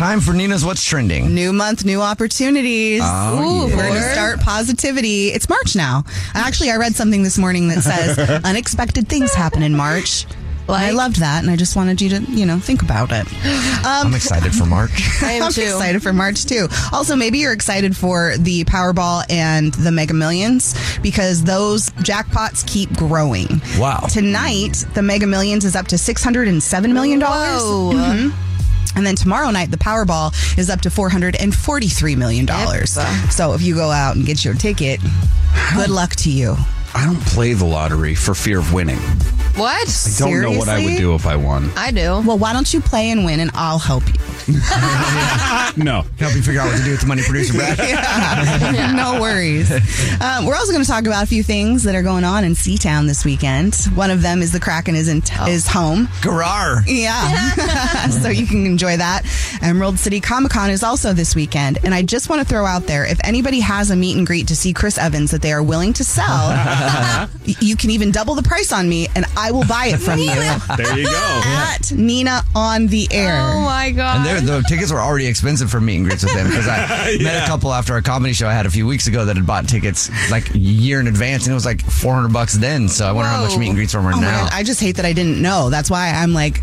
Time for Nina's What's Trending. New month, new opportunities. Oh, yeah. We're going to start positivity. It's March now. Actually, I read something this morning that says unexpected things happen in March. I loved that, and I just wanted you to, you know, think about it. Um, I'm excited for March. I am too. excited for March too. Also, maybe you're excited for the Powerball and the Mega Millions because those jackpots keep growing. Wow. Tonight, the Mega Millions is up to $607 million. Whoa. Mhm. And then tomorrow night, the Powerball is up to $443 million. So if you go out and get your ticket, good luck to you. I don't play the lottery for fear of winning. What? I don't know what I would do if I won. I do. Well, why don't you play and win and I'll help you? no. Help you figure out what to do with the money, producer Brad. no worries. Um, we're also going to talk about a few things that are going on in Seatown this weekend. One of them is the Kraken is in is home. Garar. Yeah. so you can enjoy that. Emerald City Comic Con is also this weekend. And I just want to throw out there if anybody has a meet and greet to see Chris Evans that they are willing to sell, you can even double the price on me and I will buy it from you. There you go. At Nina on the air. Oh my god. And there, the tickets were already expensive for meet and greets with them because I met a couple after a comedy show I had a few weeks ago that had bought tickets like a year in advance and it was like 400 bucks then. So I wonder how much Whoa. meet and greets from are Oh my now. God, I just hate that I didn't know. That's why I'm like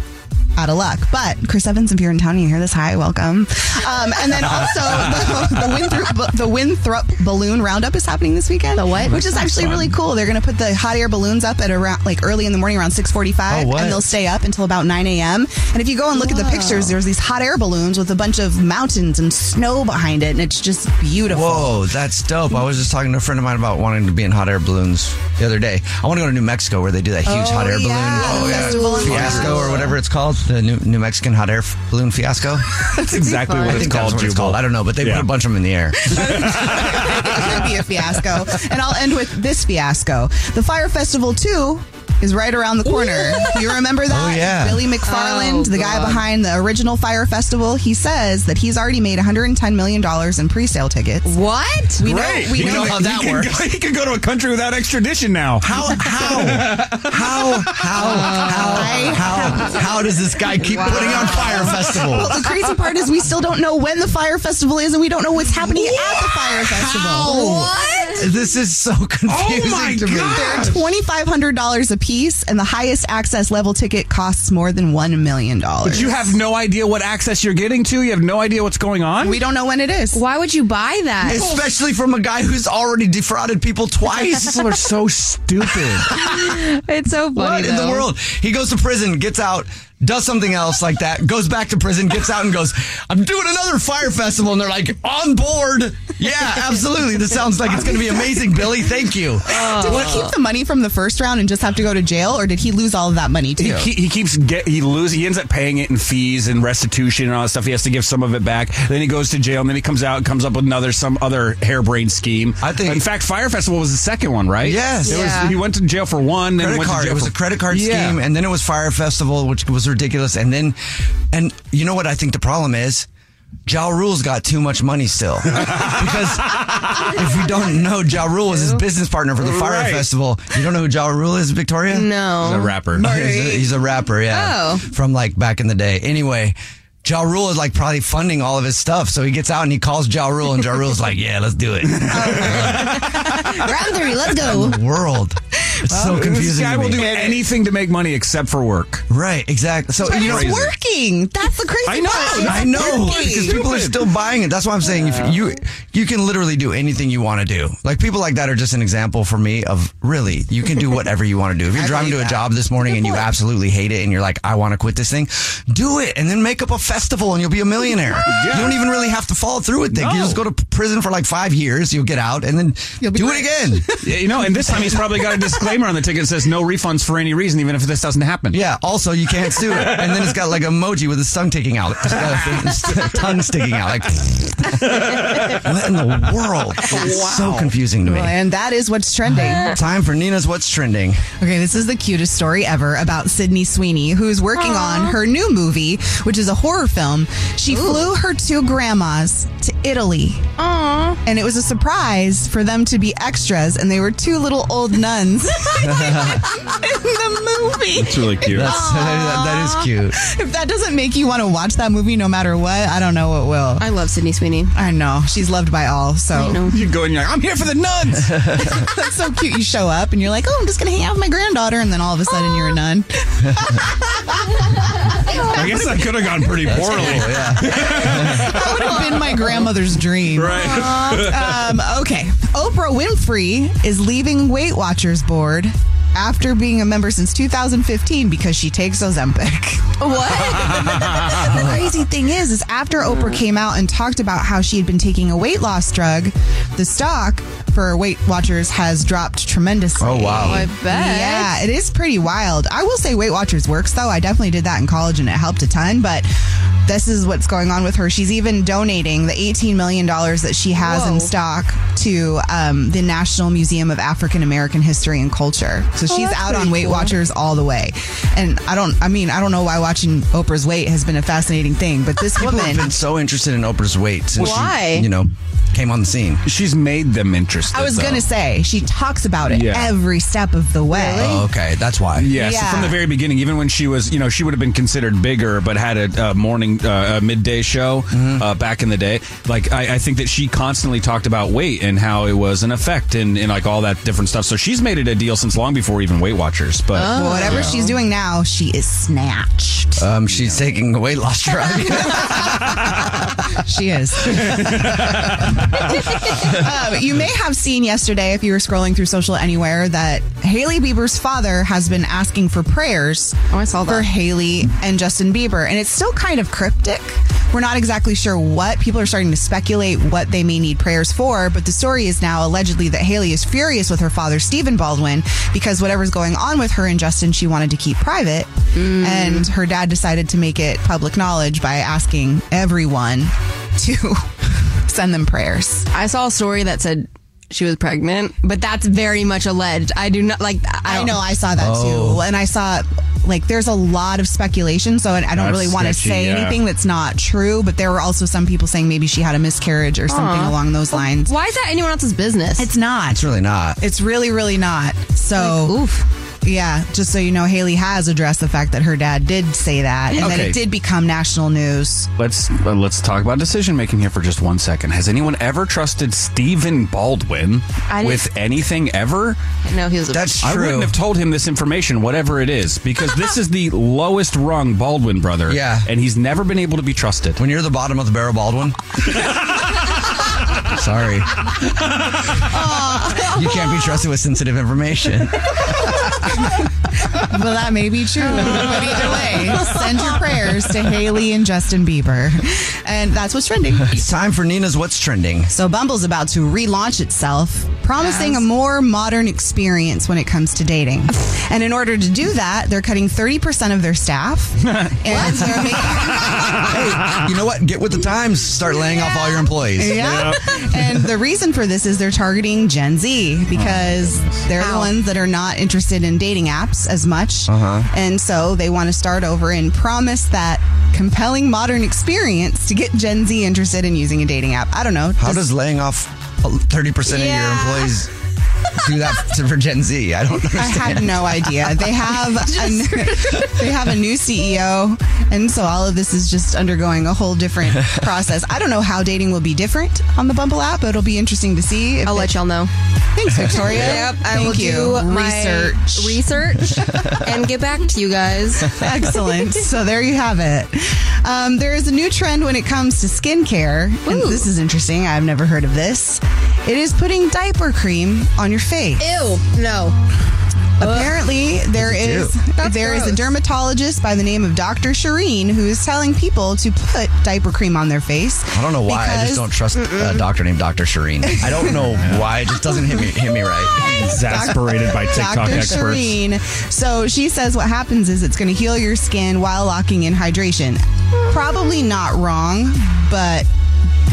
out of luck. But Chris Evans, if you're in town and you hear this, hi, welcome. Um, and then also the, the, Winthrop, the Winthrop Balloon Roundup is happening this weekend. The what? Which is actually really cool. They're going to put the hot air balloons up at around like early in the morning around 6:45, Oh, and they'll stay up until about 9 a.m. And if you go and look at the pictures, there's these hot air balloons with a bunch of mountains and snow behind it, and it's just beautiful. Whoa, that's dope. I was just talking to a friend of mine about wanting to be in hot air balloons the other day. I want to go to New Mexico where they do that huge Oh, hot air yeah, balloon festival in fiasco or whatever it's called. The New, New Mexican hot air balloon fiasco. That's exactly what I it's think that's called, what it's called. I don't know, but they Yeah. put a bunch of them in the air. it could be a fiasco. And I'll end with this fiasco. The Fyre Festival 2 is right around the corner. You remember oh, that? Oh, yeah. Billy McFarland, Oh, the guy God. behind the original Fyre Festival, he says that he's already made $110 million in pre-sale tickets. what? We know, Great. we He know how that he can works. Go, he can go to a country without extradition now. How how how how how oh, how how does this guy keep putting on Fyre Festival? Well, the crazy part is we still don't know when the Fyre Festival is and we don't know what's happening at the Fyre Festival. What? This is so confusing oh my to me. God. They're $2,500 a piece, and the highest access level ticket costs more than $1 million. But you have no idea what access you're getting to. You have no idea what's going on. we don't know when it is. Why would you buy that? Especially from a guy who's already defrauded people twice. People are so stupid. It's so funny. What in the world? He goes to prison, gets out, does something else like that, goes back to prison, gets out, and goes, I'm doing another Fyre festival. And they're like, on board. Yeah, absolutely. This sounds like it's going to be amazing, Billy. Thank you. Did he uh, keep the money from the first round and just have to go to jail, or did he lose all of that money too? He, he keeps get he lose he ends up paying it in fees and restitution and all that stuff. He has to give some of it back. Then he goes to jail and then he comes out and comes up with another some other harebrained scheme. I think- in fact, Fyre Festival was the second one, right? Yes. It Yeah. was, he went to jail for one. Then Credit went card. To jail It was for, a credit card Yeah. scheme, and then it was Fyre Festival, which was was ridiculous. And then, and you know what I think the problem is? Ja Rule's got too much money still. because if you don't know, Ja Rule was his business partner for the Fyre Right. Festival. You don't know who Ja Rule is, Victoria? No. He's a rapper. He's a, he's a rapper, yeah. Oh. From like back in the day. Anyway, Ja Rule is like probably funding all of his stuff. So he gets out and he calls Ja Rule, and Ja Rule's like, yeah, let's do it. Oh. Round three, let's go. World. It's so This confusing. guy to will me. do anything to make money except for work. Right, exactly. So But you know, it's working. That's the crazy I know. part. I know because people are still buying it. That's why I'm saying if you you can literally do anything you want to do. Like people like that are just an example for me of really you can do whatever you want to do. If you're I driving to a that. job this morning and you absolutely hate it and you're like I want to quit this thing, do it and then make up a festival and you'll be a millionaire. You don't even really have to follow through with it. You No. just go to prison for like five years. You'll get out and then You'll be do great. it again. Yeah, you know, and this time he's probably got a disclaimer on the ticket says no refunds for any reason, even if this doesn't happen. Yeah. Also, you can't sue it. And then it's got like emoji with his tongue sticking out, tongue sticking out. Like, what in the world? It's so confusing to me. Well, and that is what's trending. Time for Nina's What's Trending. Okay, this is the cutest story ever about Sydney Sweeney, who's working on her new movie, which is a horror film. She flew her two grandmas to Italy. Aw. And it was a surprise for them to be extras, and they were two little old nuns in the movie. It's really cute. That's that, that is cute. If that doesn't make you want to watch that movie no matter what, I don't know what will. I love Sydney Sweeney. I know. She's loved by all. So You go and you're like, I'm here for the nuns. that's so cute. You show up and you're like, oh, I'm just going to hang out with my granddaughter. And then all of a sudden you're a nun. I guess that could have gone pretty poorly. Yeah, That would have been my grandmother's dream. Right. Um, okay. Oprah Winfrey is leaving Weight Watchers board after being a member since 2015 because she takes Ozempic. What? the crazy thing is, is after Oprah came out and talked about how she had been taking a weight loss drug, the stock for Weight Watchers has dropped tremendously. Oh, wow. I bet. Yeah, it is pretty wild. I will say Weight Watchers works though. I definitely did that in college and it helped a ton, but this is what's going on with her. She's even donating the $18 million that she has Whoa. in stock to um, the National Museum of African American History and Culture. So she's Oh, that's out on Weight cool. Watchers all the way. And I don't, I mean, I don't know why watching Oprah's weight has been a fascinating thing, but this People have been so interested in Oprah's weight since Why? she, you know, came on the scene. She's made them interested. I was though. going to say, she talks about it Yeah. every step of the way. Oh, okay. That's why. Yes, Yeah. from the very beginning, even when she was, you know, she would have been considered bigger, but had a, uh morning, uh, a midday show Mm-hmm. uh, back in the day. Like, I, I think that she constantly talked about weight and how it was an effect and, and like all that different stuff. So she's made it a deal since long before even Weight Watchers. But Well, whatever she's doing now, she is snatched. Um, she's taking a weight loss drug. She is. um, you may have seen yesterday, if you were scrolling through social anywhere, that Hailey Bieber's father has been asking for prayers Oh, I saw for. Hailey and Justin Bieber. And it's still kind of cryptic. We're not exactly sure what. People are starting to speculate what they may need prayers for. But the story is now allegedly that Hailey is furious with her father, Stephen Baldwin, because whatever's going on with her and Justin, she wanted to keep private. Mm. And her dad decided to make it public knowledge by asking everyone to send them prayers. I saw a story that said she was pregnant, but that's very much alleged. I do not like. I, I know I saw that too. Oh. And I saw like there's a lot of speculation, so I don't really want to say yeah. anything that's not true, but there were also some people saying maybe she had a miscarriage or something along those lines. Why is that anyone else's business? It's not. it's really not. It's really, really not. So, oof. Yeah, just so you know, Hailey has addressed the fact that her dad did say that, and that it did become national news. let's uh, let's talk about decision making here for just one second. Has anyone ever trusted Stephen Baldwin I didn't- with anything ever? No, he was. A, That's I wouldn't have told him this information, whatever it is, because this is the lowest rung Baldwin brother. Yeah. And he's never been able to be trusted. when you're the bottom of the barrel, Baldwin. Sorry. you can't be trusted with sensitive information. Well, that may be true. but either way, send your prayers to Hailey and Justin Bieber. And that's what's trending. It's time for Nina's What's Trending. So Bumble's about to relaunch itself, promising Yes. a more modern experience when it comes to dating. And in order to do that, they're cutting 30% of their staff. and they're making Hey, you know what? Get with the times. Start laying off all your employees. Yeah. And the reason for this is they're targeting Gen Z because they're the ones that are not interested in dating apps as much. Uh-huh. And so they want to start over and promise that compelling modern experience to get Gen Z interested in using a dating app. I don't know. How Does- does laying off 30% of your employees do that to, for Gen Z? I don't I understand. had no idea. They have a, they have a new CEO, and so all of this is just undergoing a whole different process. I don't know how dating will be different on the Bumble app, but it'll be interesting to see. if I'll it- let y'all know. Thanks, Victoria. Yep, I Thank will you. do my research. research and get back to you guys. Excellent. So there you have it. Um, there is a new trend when it comes to skincare, and this is interesting. I've never heard of this. It is putting diaper cream on your face. Ew, no. Apparently, there is That's there is a dermatologist by the name of Dr. Shireen who is telling people to put diaper cream on their face. I don't know why. I because- just don't trust a doctor named Dr. Shireen. I don't know why. It just doesn't hit me hit me right. Exasperated by TikTok Dr. experts. Shireen. So she says what happens is it's going to heal your skin while locking in hydration. Probably not wrong, but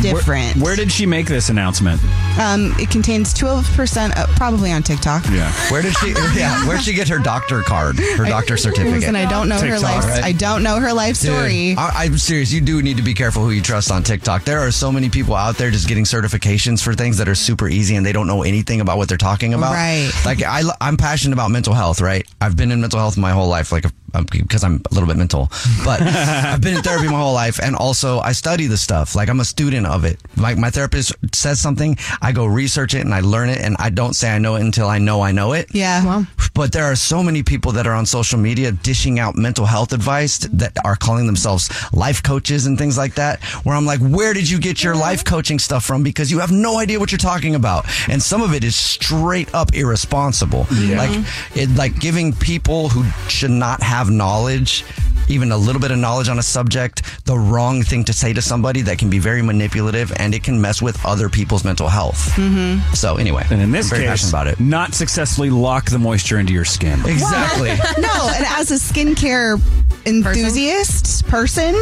different. Where, where did she make this announcement? Um, it contains 12%, uh, probably on TikTok. Yeah. Where did she? Yeah, where'd she get her doctor card? Her doctor certificate? Listen, I don't know her life. right? I don't know her life Dude, story. I, I'm serious. You do need to be careful who you trust on TikTok. There are so many people out there just getting certifications for things that are super easy and they don't know anything about what they're talking about. Right. Like I, I'm passionate about mental health. Right. I've been in mental health my whole life. Like um, because I'm a little bit mental, but I've been in therapy my whole life, and also I study the stuff. Like I'm a student of it. Like my therapist says something, I go research it and I learn it, and I don't say I know it until I know I know it. yeah. But there are so many people that are on social media dishing out mental health advice that are calling themselves life coaches and things like that. Where I'm like, where did you get your life coaching stuff from? Because you have no idea what you're talking about. And some of it is straight up irresponsible. Like, it, like giving people who should not have knowledge. Even a little bit of knowledge on a subject, the wrong thing to say to somebody that can be very manipulative and it can mess with other people's mental health. Mm-hmm. So, anyway, And in this I'm very case, passionate about it. not successfully lock the moisture into your skin. Exactly. no, and as a skincare enthusiast person,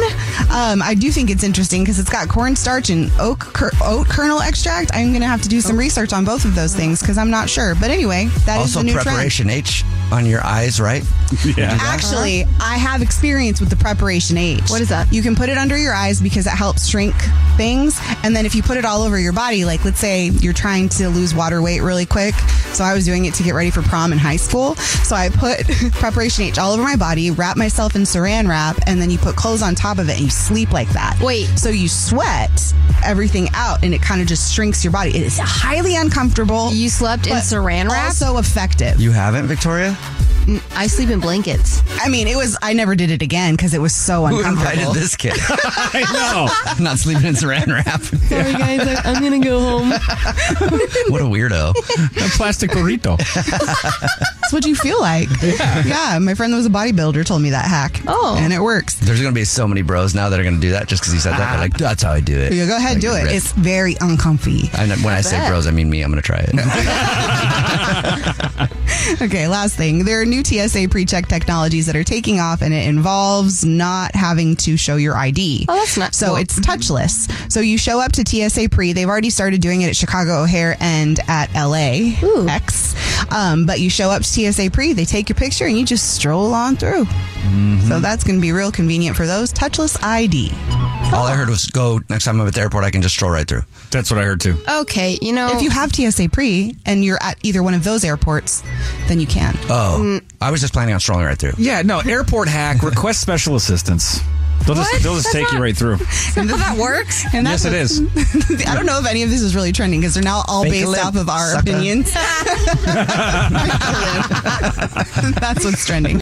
um, I do think it's interesting because it's got cornstarch and oak cur- oat kernel extract. I'm going to have to do some research on both of those things because I'm not sure. But anyway, that is also the new trend. preparation H on your eyes, right? Yeah. Actually, I have experience with the preparation H. What is that? You can put it under your eyes because it helps shrink things. And then if you put it all over your body, like let's say you're trying to lose water weight really quick. So I was doing it to get ready for prom in high school. So I put preparation H all over my body, wrap myself in saran wrap, and then you put clothes on top of it and you sleep like that. Wait. So you sweat everything out and it kind of just shrinks your body. It is highly uncomfortable. You slept in saran wrap? Also effective. You haven't, Victoria? I sleep in blankets. I mean, it was. I never did it again because it was so Who uncomfortable. invited this kid? I know. I'm not sleeping in saran wrap. Sorry, guys. I, I'm going to go home. What a weirdo. A plastic burrito. That's what you feel like. Yeah. my friend that was a bodybuilder told me that hack. Oh. and it works. There's going to be so many bros now that are going to do that just because he said that. They're like, that's how I do it. You go ahead, Like, do it. rip. It's very uncomfy. I know, when I, say bet. bros, I mean me. I'm going to try it. Okay, last thing. There are new TSA pre-check technologies that are taking off, and it involves not having to show your ID. Oh, that's not- So well- it's touchless. So you show up to TSA pre. They've already started doing it at Chicago O'Hare and at LA Ooh. X. Um, but you show up to TSA pre. They take your picture, and you just stroll on through. So that's going to be real convenient for those touchless ID. All I heard was go next time I'm at the airport, I can just stroll right through. That's what I heard too. Okay, you know. If you have TSA pre and you're at either one of those airports, then you can. Oh, I was just planning on strolling right through. Yeah, no, airport hack, request special assistance. They'll What? just, they'll just That's take you not- right through. how that works? And Yes, it is. I don't know if any of this is really trending because they're now all Fake based lip, off of our sucker. opinions. That's what's trending.